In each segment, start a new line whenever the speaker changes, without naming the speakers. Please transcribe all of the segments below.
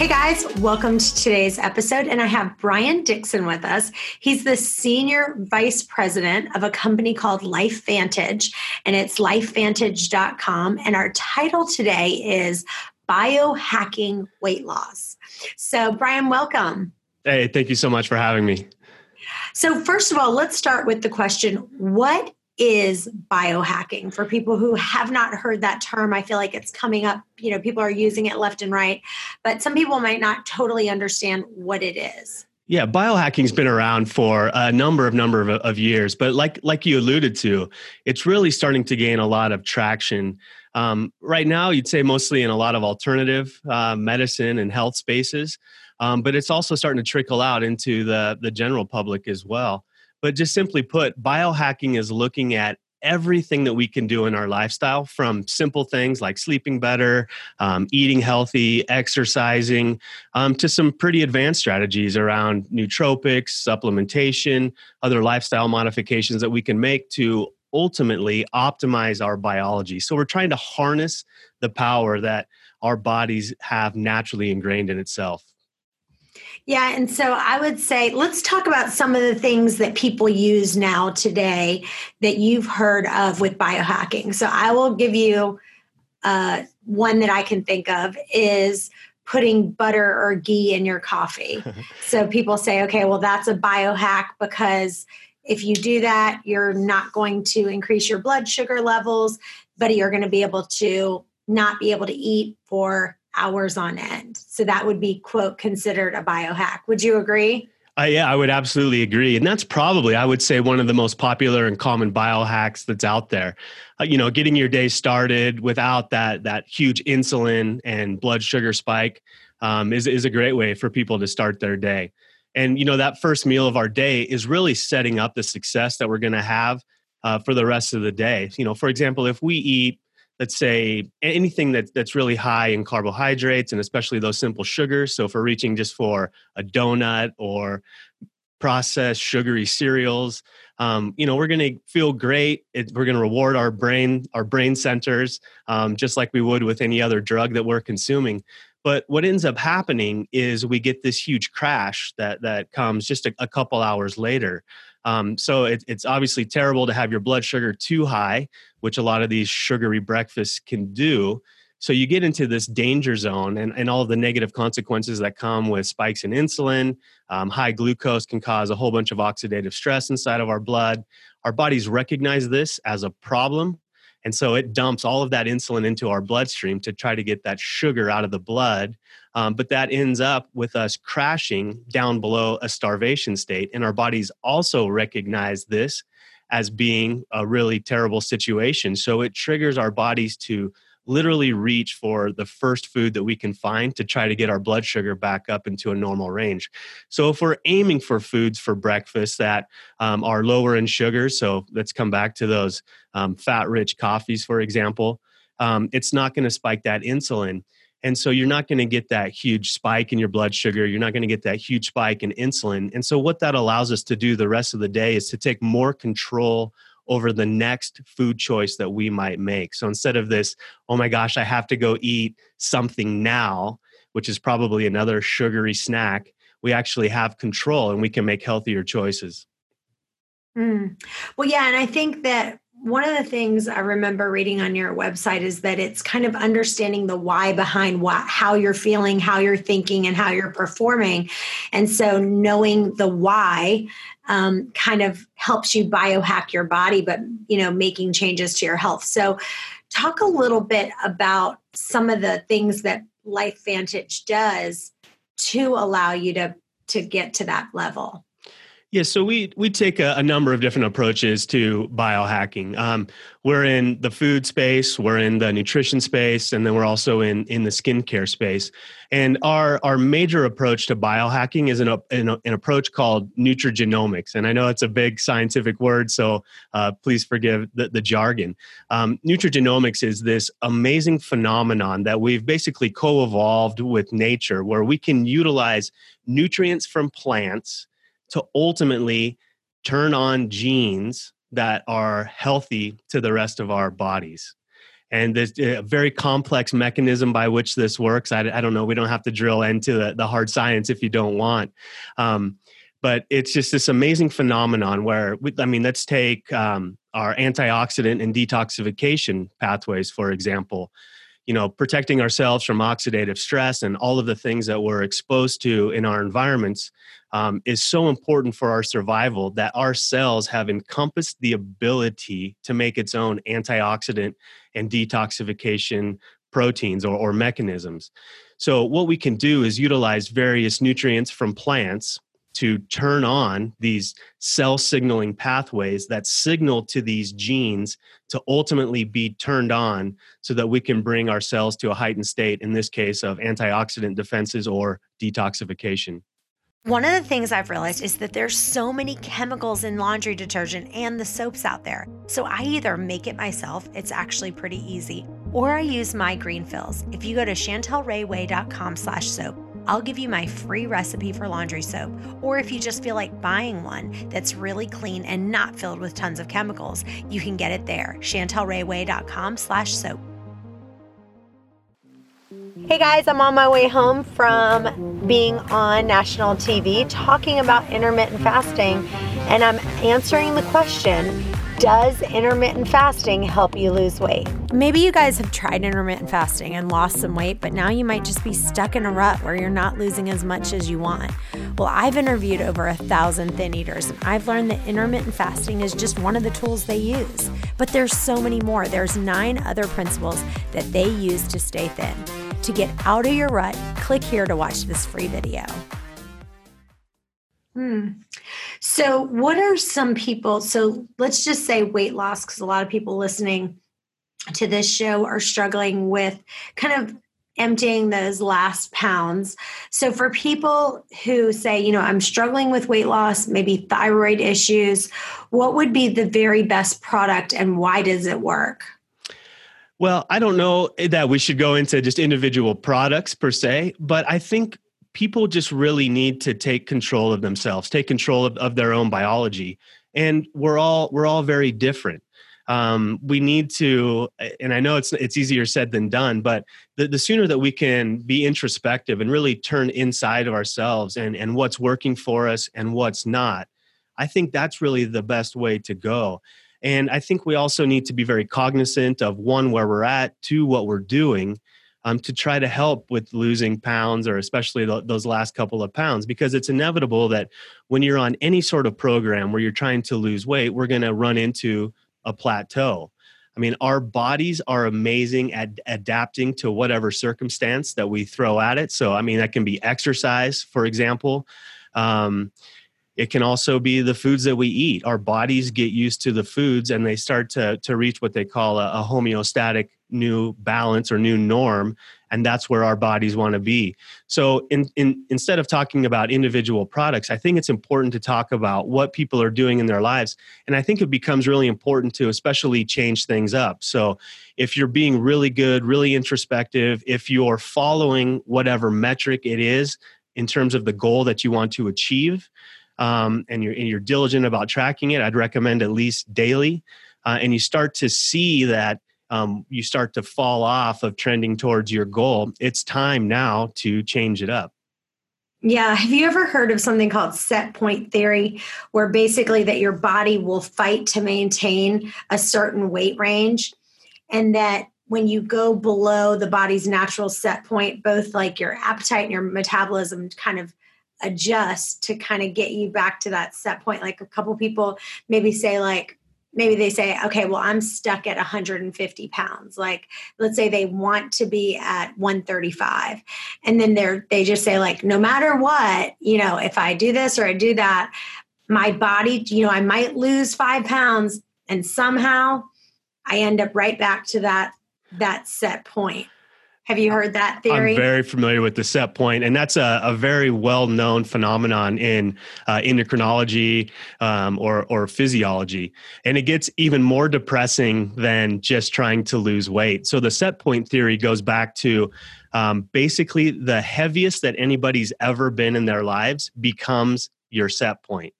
Hey guys, welcome to today's episode. And I have Brian Dixon with us. He's the senior vice president of a company called LifeVantage, and it's lifevantage.com. And our title today is Biohacking Weight Loss. So, Brian, welcome.
Hey, thank you so much for having me.
So, first of all, let's start with the question What is biohacking for people who have not heard that term i feel like it's coming up you know people are using it left and right but some people might not totally understand what it is
Yeah, biohacking's been around for a number of number of, of years, but like like you alluded to, it's really starting to gain a lot of traction. Um, right now, you'd say mostly in a lot of alternative uh, medicine and health spaces, um, but it's also starting to trickle out into the the general public as well. But just simply put, biohacking is looking at everything that we can do in our lifestyle from simple things like sleeping better, um, eating healthy, exercising, um, to some pretty advanced strategies around nootropics, supplementation, other lifestyle modifications that we can make to ultimately optimize our biology. So we're trying to harness the power that our bodies have naturally ingrained in itself.
Yeah and so i would say let's talk about some of the things that people use now today that you've heard of with biohacking. So i will give you uh, one that i can think of is putting butter or ghee in your coffee. So people say okay well that's a biohack because if you do that you're not going to increase your blood sugar levels but you're going to be able to not be able to eat for hours on end so that would be quote considered a biohack would you agree
Uh, yeah, I would absolutely agree. And that's probably, I would say, one of the most popular and common biohacks that's out there. Uh, you know, getting your day started without that, that huge insulin and blood sugar spike um, is, is a great way for people to start their day. And, you know, that first meal of our day is really setting up the success that we're going to have uh, for the rest of the day. You know, for example, if we eat, let's say anything that, that's really high in carbohydrates and especially those simple sugars. So if we're reaching just for a donut or processed sugary cereals, um, you know, we're going to feel great. It, we're going to reward our brain, our brain centers, um, just like we would with any other drug that we're consuming. But what ends up happening is we get this huge crash that that comes just a, a couple hours later. Um, so it, it's obviously terrible to have your blood sugar too high, which a lot of these sugary breakfasts can do. So you get into this danger zone and, and all the negative consequences that come with spikes in insulin. Um, high glucose can cause a whole bunch of oxidative stress inside of our blood. Our bodies recognize this as a problem. And so it dumps all of that insulin into our bloodstream to try to get that sugar out of the blood. Um, but that ends up with us crashing down below a starvation state. And our bodies also recognize this as being a really terrible situation. So it triggers our bodies to literally reach for the first food that we can find to try to get our blood sugar back up into a normal range. So, if we're aiming for foods for breakfast that um, are lower in sugar, so let's come back to those um, fat rich coffees, for example, um, it's not going to spike that insulin. And so you're not going to get that huge spike in your blood sugar. You're not going to get that huge spike in insulin. And so, what that allows us to do the rest of the day is to take more control over the next food choice that we might make. So instead of this, oh my gosh, I have to go eat something now, which is probably another sugary snack, we actually have control and we can make healthier choices.
Mm. Well, yeah, and I think that one of the things I remember reading on your website is that it's kind of understanding the why behind what, how you're feeling, how you're thinking, and how you're performing. And so knowing the why um, kind of helps you biohack your body, but you know, making changes to your health. So talk a little bit about some of the things that LifeVantage does to allow you to to get to that level.
Yeah, so we we take a, a, number of different approaches to biohacking. Um, we're in the food space, we're in the nutrition space, and then we're also in in the skincare space. And our our major approach to biohacking is an, an, an approach called nutrigenomics. And I know it's a big scientific word, so uh, please forgive the, the jargon. Um, nutrigenomics is this amazing phenomenon that we've basically co-evolved with nature, where we can utilize nutrients from plants to ultimately turn on genes that are healthy to the rest of our bodies. And there's a very complex mechanism by which this works. I, I don't know. We don't have to drill into the, the hard science if you don't want. Um, but it's just this amazing phenomenon where, I mean, let's take um, our antioxidant and detoxification pathways, for example you know protecting ourselves from oxidative stress and all of the things that we're exposed to in our environments um, is so important for our survival that our cells have encompassed the ability to make its own antioxidant and detoxification proteins or, or mechanisms so what we can do is utilize various nutrients from plants to turn on these cell signaling pathways that signal to these genes to ultimately be turned on so that we can bring our cells to a heightened state, in this case of antioxidant defenses or detoxification.
One of the things I've realized is that there's so many chemicals in laundry detergent and the soaps out there. So I either make it myself, it's actually pretty easy, or I use my green fills. If you go to chantelrayway.com slash soap, I'll give you my free recipe for laundry soap. Or if you just feel like buying one that's really clean and not filled with tons of chemicals, you can get it there. ChantelRayway.com slash soap.
Hey guys, I'm on my way home from being on national TV talking about intermittent fasting, and I'm answering the question does intermittent fasting help you lose weight?
Maybe you guys have tried intermittent fasting and lost some weight, but now you might just be stuck in a rut where you're not losing as much as you want. Well, I've interviewed over a thousand thin eaters, and I've learned that intermittent fasting is just one of the tools they use. But there's so many more. There's nine other principles that they use to stay thin. To get out of your rut, click here to watch this free video.
Hmm. So, what are some people? So, let's just say weight loss, because a lot of people listening to this show are struggling with kind of emptying those last pounds. So, for people who say, you know, I'm struggling with weight loss, maybe thyroid issues, what would be the very best product and why does it work?
Well, I don't know that we should go into just individual products per se, but I think people just really need to take control of themselves take control of, of their own biology. And we're all we're all very different. Um, we need to and i know it's it's easier said than done but the, the sooner that we can be introspective and really turn inside of ourselves and and what's working for us and what's not i think that's really the best way to go and i think we also need to be very cognizant of one where we're at two what we're doing um, to try to help with losing pounds or especially th- those last couple of pounds because it's inevitable that when you're on any sort of program where you're trying to lose weight we're going to run into a plateau. I mean our bodies are amazing at adapting to whatever circumstance that we throw at it. So i mean that can be exercise for example. Um, it can also be the foods that we eat. Our bodies get used to the foods and they start to, to reach what they call a, a homeostatic new balance or new norm and that's where our bodies want to be. So in, in, instead of talking about individual products i think it's important to talk about what people are doing in their lives and i think it becomes really important to especially change things up. So if you're being really good really introspective if you're following whatever metric it is in terms of the goal that you want to achieve um, and, you're, and you're diligent about tracking it i'd recommend at least daily uh, and you start to see that um, you start to fall off of trending towards your goal, it's time now to change it up.
Yeah. Have you ever heard of something called set point theory, where basically that your body will fight to maintain a certain weight range? And that when you go below the body's natural set point, both like your appetite and your metabolism kind of adjust to kind of get you back to that set point. Like a couple people maybe say, like, maybe they say, okay, well, I'm stuck at 150 pounds. Like, let's say they want to be at 135. And then they're, they just say, like, no matter what, you know, if I do this or I do that, my body, you know, I might lose five pounds and somehow I end up right back to that that set point. Have you heard that theory?
I'm very familiar with the set point, and that's a, a very well known phenomenon in uh, endocrinology um, or, or physiology. And it gets even more depressing than just trying to lose weight. So, the set point theory goes back to um, basically the heaviest that anybody's ever been in their lives becomes your set point.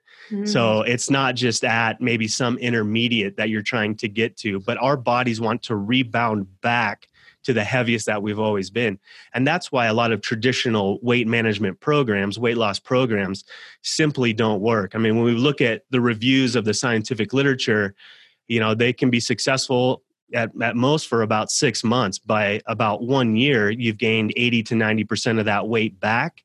So mm. it's not just at maybe some intermediate that you're trying to get to, but our bodies want to rebound back to the heaviest that we've always been. And that's why a lot of traditional weight management programs, weight loss programs, simply don't work. I mean, when we look at the reviews of the scientific literature, you know, they can be successful at, at most for about six months. By about one year, you've gained 80 to 90% of that weight back.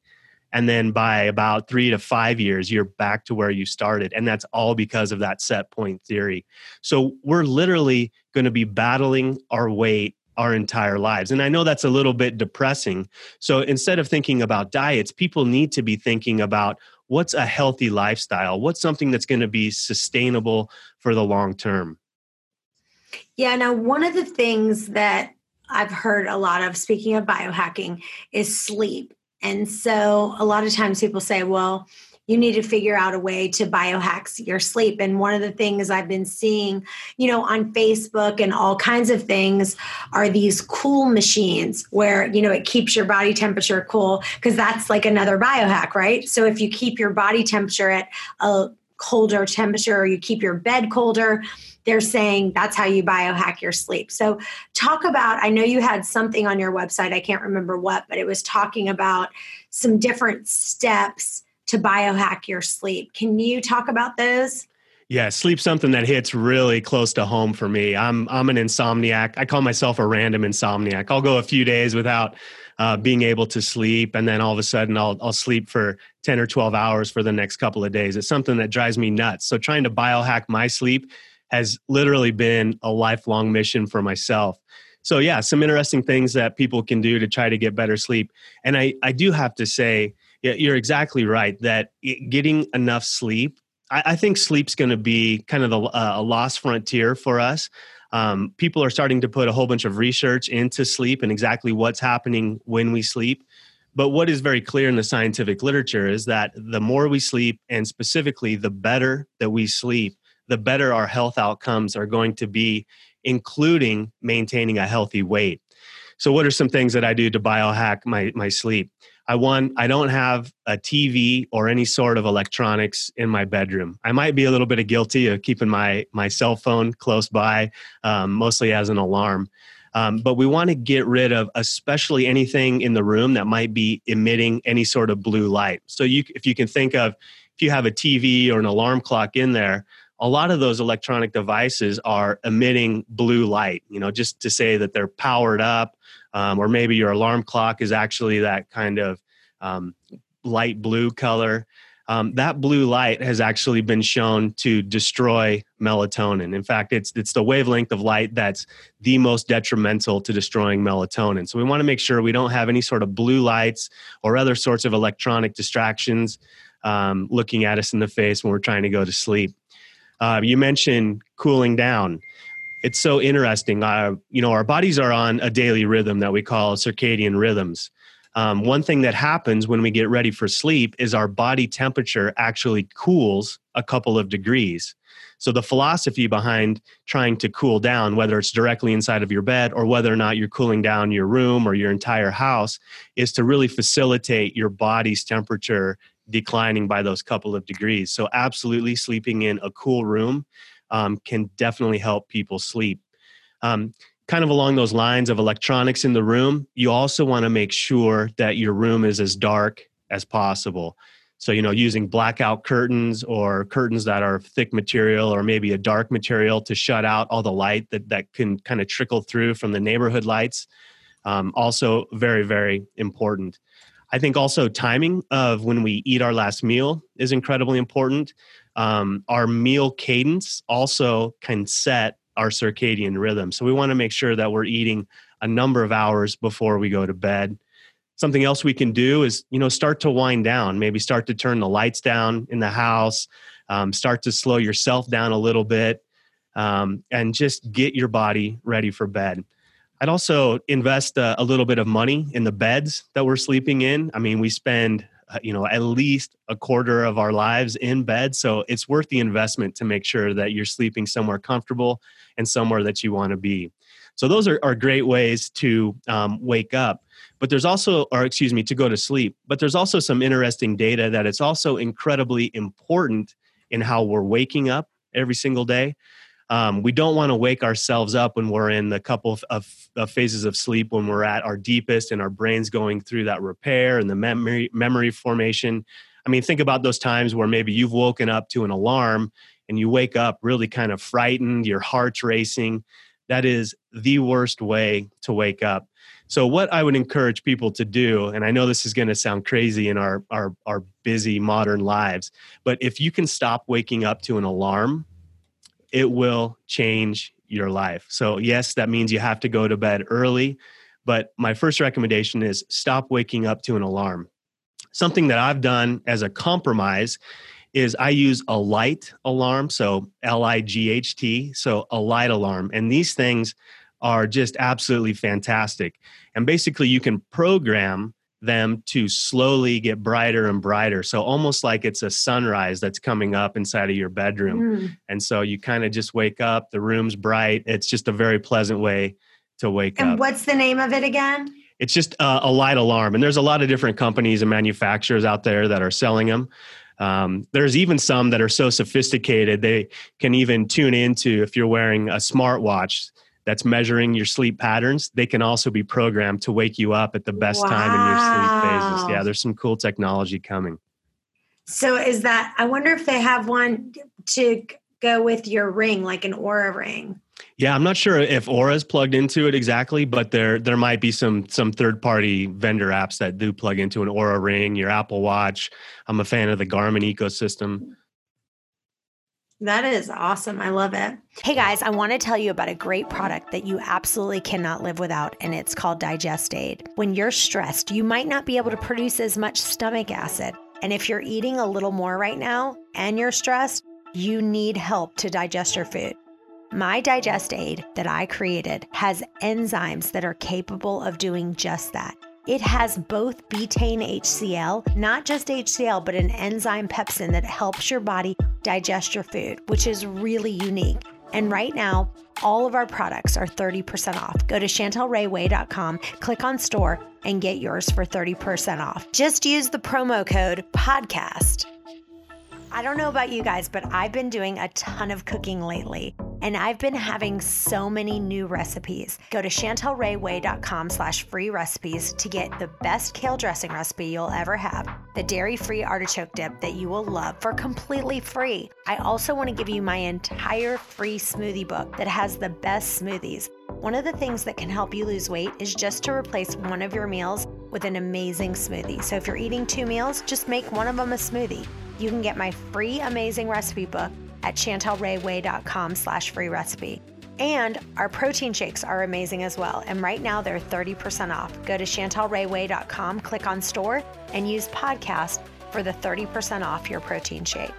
And then by about three to five years, you're back to where you started. And that's all because of that set point theory. So we're literally going to be battling our weight our entire lives. And I know that's a little bit depressing. So instead of thinking about diets, people need to be thinking about what's a healthy lifestyle? What's something that's going to be sustainable for the long term?
Yeah, now one of the things that I've heard a lot of, speaking of biohacking, is sleep. And so a lot of times people say, well, you need to figure out a way to biohack your sleep. And one of the things I've been seeing, you know, on Facebook and all kinds of things are these cool machines where, you know, it keeps your body temperature cool because that's like another biohack, right? So if you keep your body temperature at a colder temperature or you keep your bed colder, they're saying that's how you biohack your sleep. So, talk about I know you had something on your website, I can't remember what, but it was talking about some different steps to biohack your sleep. Can you talk about those?
Yeah, sleep something that hits really close to home for me. I'm I'm an insomniac. I call myself a random insomniac. I'll go a few days without uh, being able to sleep, and then all of a sudden I'll I'll sleep for ten or twelve hours for the next couple of days. It's something that drives me nuts. So trying to biohack my sleep has literally been a lifelong mission for myself. So yeah, some interesting things that people can do to try to get better sleep. And I I do have to say yeah, you're exactly right that getting enough sleep. I, I think sleep's going to be kind of the, uh, a lost frontier for us. Um, people are starting to put a whole bunch of research into sleep and exactly what's happening when we sleep. But what is very clear in the scientific literature is that the more we sleep, and specifically the better that we sleep, the better our health outcomes are going to be, including maintaining a healthy weight. So, what are some things that I do to biohack my, my sleep? I want I don't have a TV or any sort of electronics in my bedroom. I might be a little bit of guilty of keeping my my cell phone close by, um, mostly as an alarm. Um, but we want to get rid of especially anything in the room that might be emitting any sort of blue light. So you, if you can think of if you have a TV or an alarm clock in there, a lot of those electronic devices are emitting blue light. You know, just to say that they're powered up um, or maybe your alarm clock is actually that kind of um, light blue color. Um, that blue light has actually been shown to destroy melatonin. In fact, it's it's the wavelength of light that's the most detrimental to destroying melatonin. So we want to make sure we don't have any sort of blue lights or other sorts of electronic distractions um, looking at us in the face when we're trying to go to sleep. Uh, you mentioned cooling down it's so interesting. Uh, you know, our bodies are on a daily rhythm that we call circadian rhythms. Um, one thing that happens when we get ready for sleep is our body temperature actually cools a couple of degrees. So, the philosophy behind trying to cool down, whether it's directly inside of your bed or whether or not you're cooling down your room or your entire house, is to really facilitate your body's temperature declining by those couple of degrees. So, absolutely sleeping in a cool room um, can definitely help people sleep. Um, kind of along those lines of electronics in the room, you also want to make sure that your room is as dark as possible. So, you know, using blackout curtains or curtains that are thick material or maybe a dark material to shut out all the light that, that can kind of trickle through from the neighborhood lights. Um, also, very, very important. I think also timing of when we eat our last meal is incredibly important. Um, our meal cadence also can set our circadian rhythm. So we want to make sure that we're eating a number of hours before we go to bed. Something else we can do is, you know, start to wind down. Maybe start to turn the lights down in the house. Um, start to slow yourself down a little bit um, and just get your body ready for bed. I'd also invest a, a, little bit of money in the beds that we're sleeping in. I mean, we spend uh, you know at least a quarter of our lives in bed, so it's worth the investment to make sure that you're sleeping somewhere comfortable and somewhere that you want to be. So those are, are great ways to um, wake up. But there's also, or excuse me, to go to sleep. But there's also some interesting data that it's also incredibly important in how we're waking up every single day. Um, we don't want to wake ourselves up when we're in the couple of, of, of, phases of sleep when we're at our deepest and our brain's going through that repair and the memory memory formation. I mean, think about those times where maybe you've woken up to an alarm and you wake up really kind of frightened, your heart's racing. That is the worst way to wake up. So, what I would encourage people to do, and I know this is going to sound crazy in our, our, our busy modern lives, but if you can stop waking up to an alarm it will change your life. So, yes, that means you have to go to bed early. But my first recommendation is stop waking up to an alarm. Something that I've done as a compromise is I use a light alarm, so L I G H T, so a light alarm. And these things are just absolutely fantastic. And basically, you can program them to slowly get brighter and brighter. So almost like it's a sunrise that's coming up inside of your bedroom. Mm. And so you kind of just wake up, the room's bright. It's just a very pleasant way to wake
and
up.
And what's the name of it again?
It's just a, a, light alarm. And there's a lot of different companies and manufacturers out there that are selling them. Um, there's even some that are so sophisticated they can even tune into if you're wearing a smartwatch that's measuring your sleep patterns, they can also be programmed to wake you up at the best wow. time in your sleep phases. Yeah, there's some cool technology coming.
So is that I wonder if they have one to go with your ring like an Oura ring.
Yeah, I'm not sure if Oura is plugged into it exactly, but there there might be some some third party vendor apps that do plug into an Oura ring, your Apple Watch. I'm a fan of the Garmin ecosystem.
That is awesome. I love it.
Hey guys, I want to tell you about a great product that you absolutely cannot live without, and it's called Digest Aid. When you're stressed, you might not be able to produce as much stomach acid. And if you're eating a little more right now and you're stressed, you need help to digest your food. My Digest Aid that I created has enzymes that are capable of doing just that. It has both betaine HCl, not just HCl, but an enzyme pepsin that helps your body digest your food, which is really unique. And right now, all of our products are 30% off. Go to chantelrayway.com, click on store, and get yours for 30% off. Just use the promo code PODCAST. I don't know about you guys, but I've been doing a ton of cooking lately and I've been having so many new recipes. Go to chantelrayway.com slash free recipes to get the best kale dressing recipe you'll ever have, the dairy-free artichoke dip that you will love for completely free. I also want to give you my entire free smoothie book that has the best smoothies. One of the things that can help you lose weight is just to replace one of your meals with an amazing smoothie. So if you're eating two meals, just make one of them a smoothie you can get my free amazing recipe book at chantelrayway.com slash free recipe. And our protein shakes are amazing as well. And right now they're 30% off. Go to chantelrayway.com, click on store, and use podcast for the 30% off your protein shake.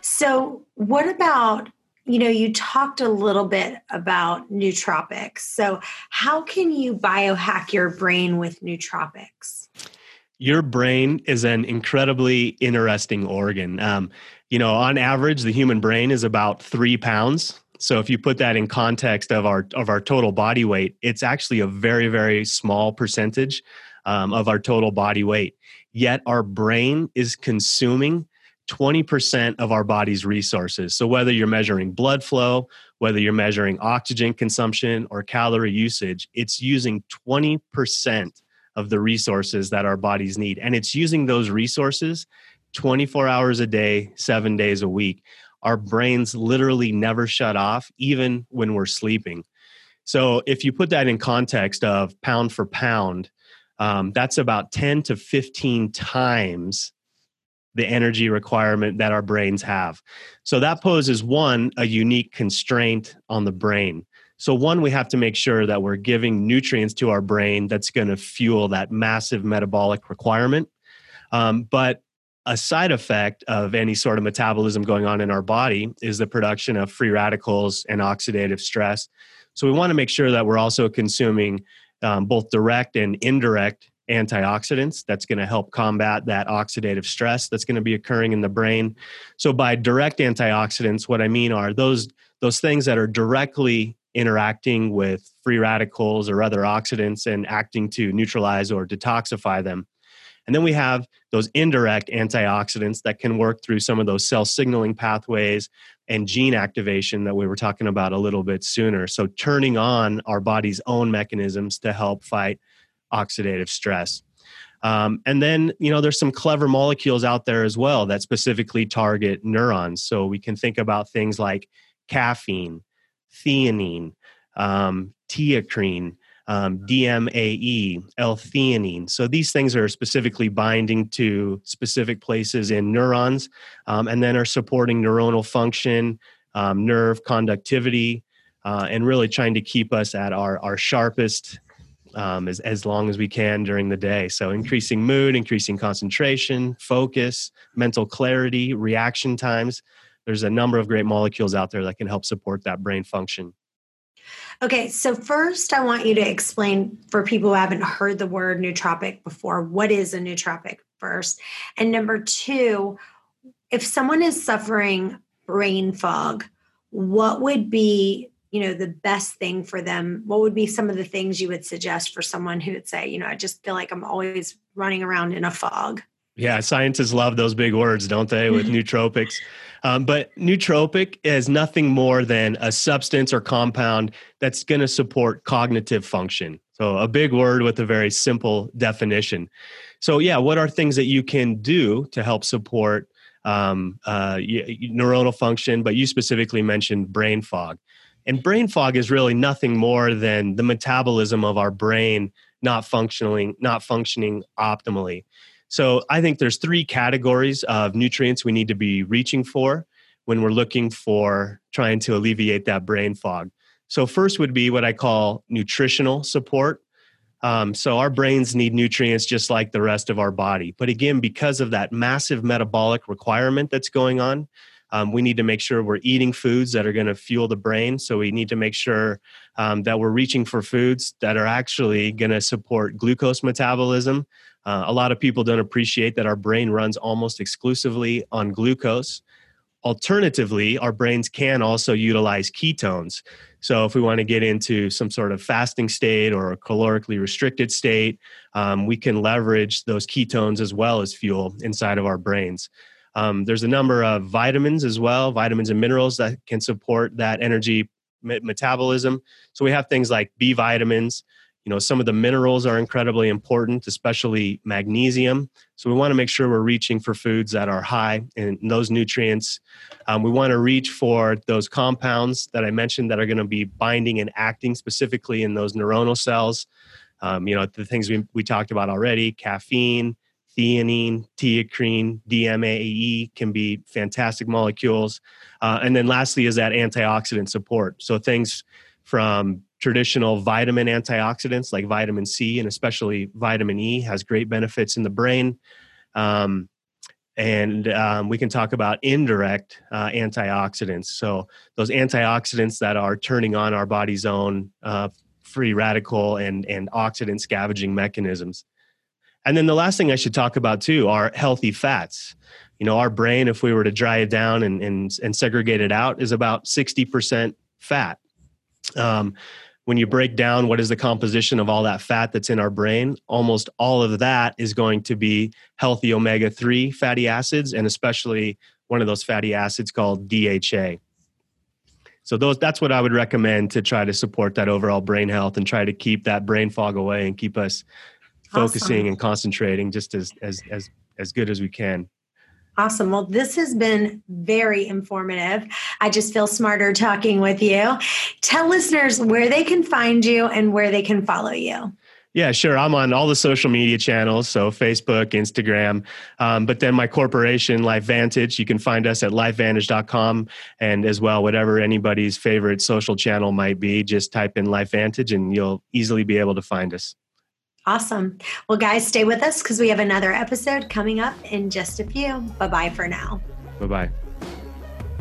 So, what about, you know, you talked a little bit about nootropics. So, how can you biohack your brain with nootropics?
your brain is an incredibly interesting organ. Um, you know, on average, the human brain is about three pounds. So if you put that in context of our of our total body weight, it's actually a very very small percentage um, of our total body weight. Yet our brain is consuming 20% of our body's resources. So whether you're measuring blood flow, whether you're measuring oxygen consumption or calorie usage, it's using 20% of the resources that our bodies need. And it's using those resources 24 hours a day, seven days a week. Our brains literally never shut off, even when we're sleeping. So, if you put that in context of pound for pound, um, that's about 10 to 15 times the energy requirement that our brains have. So, that poses one, a unique constraint on the brain. So, one, we have to make sure that we're giving nutrients to our brain that's going to fuel that massive metabolic requirement. Um, but a side effect of any sort of metabolism going on in our body is the production of free radicals and oxidative stress. So we want to make sure that we're also consuming um, both direct and indirect antioxidants that's going to help combat that oxidative stress that's going to be occurring in the brain. So by direct antioxidants, what I mean are those those things that are directly interacting with free radicals or other oxidants and acting to neutralize or detoxify them. And then we have those indirect antioxidants that can work through some of those cell signaling pathways and gene activation that we were talking about a little bit sooner. So, turning on our body's own mechanisms to help fight oxidative stress. Um, and then, you know, there's some clever molecules out there as well that specifically target neurons. So, we can think about things like caffeine, theanine, um, teacrine, um, DMAE, L-theanine. So these things are specifically binding to specific places in neurons, um, and then are supporting neuronal function, um, nerve conductivity, uh, and really trying to keep us at our our sharpest um, as as long as we can during the day. So increasing mood, increasing concentration, focus, mental clarity, reaction times. There's a number of great molecules out there that can help support that brain function.
Okay, so first I want you to explain for people who haven't heard the word nootropic before, what is a nootropic first? And number two, if someone is suffering brain fog, what would be you know the best thing for them? What would be some of the things you would suggest for someone who would say you know i just feel like i'm always running around in a fog
yeah scientists love those big words don't they with nootropics um, but nootropic is nothing more than a substance or compound that's going to support cognitive function. So, a big word with a very simple definition. So, yeah, what are things that you can do to help support um, uh, neuronal function? But you specifically mentioned brain fog. And brain fog is really nothing more than the metabolism of our brain not functioning, not functioning optimally. So I think there's three categories of nutrients we need to be reaching for when we're looking for trying to alleviate that brain fog. So first would be what I call nutritional support. Um, so our brains need nutrients just like the rest of our body. But again, because of that massive metabolic requirement that's going on, um, we need to make sure we're eating foods that are going to fuel the brain. So we need to make sure um, that we're reaching for foods that are actually going to support glucose metabolism, uh, a lot of people don't appreciate that our brain runs almost exclusively on glucose. Alternatively, our brains can also utilize ketones. So, if we want to get into some sort of fasting state or a calorically restricted state, um, we can leverage those ketones as well as fuel inside of our brains. Um, there's a number of vitamins as well, vitamins and minerals that can support that energy metabolism. So, we have things like B vitamins, you know some of the minerals are incredibly important especially magnesium. So we want to make sure we're reaching for foods that are high in those nutrients. Um, we want to reach for those compounds that i mentioned that are going to be binding and acting specifically in those neuronal cells. Um, you know the things we, we talked about already caffeine theanine teacrine dmae can be fantastic molecules. Uh, and then lastly is that antioxidant support. So things from traditional vitamin antioxidants like vitamin C and especially vitamin E has great benefits in the brain. Um, and um, we can talk about indirect uh, antioxidants. So, those antioxidants that are turning on our body's own uh, free radical and, and oxidant scavenging mechanisms. And then the last thing I should talk about too are healthy fats. You know, our brain, if we were to dry it down and, and, and segregate it out, is about 60% fat. Um, when you break down what is the composition of all that fat that's in our brain, almost all of that is going to be healthy omega 3 fatty acids, and especially one of those fatty acids called DHA. So those that's what I would recommend to try to support that overall brain health and try to keep that brain fog away and keep us awesome. focusing and concentrating just as as as as good as we can.
Awesome. Well, this has been very informative. I just feel smarter talking with you. Tell listeners where they can find you and where they can follow you.
Yeah, sure. I'm on all the social media channels, so Facebook, Instagram. Um, but then my corporation, LifeVantage, you can find us at lifevantage.com and as well, whatever anybody's favorite social channel might be, just type in LifeVantage and you'll easily be able to find us.
Awesome. Well, guys, stay with us because we have another episode coming up in just a few. Bye bye for now.
Bye bye.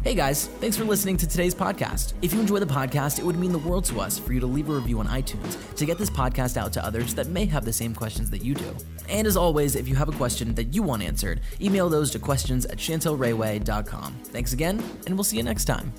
Hey guys, thanks for listening to today's podcast. If you enjoy the podcast, it would mean the world to us for you to leave a review on iTunes to get this podcast out to others that may have the same questions that you do. And as always, if you have a question that you want answered, email those to questions at chantelrayway.com. Thanks again, and we'll see you next time.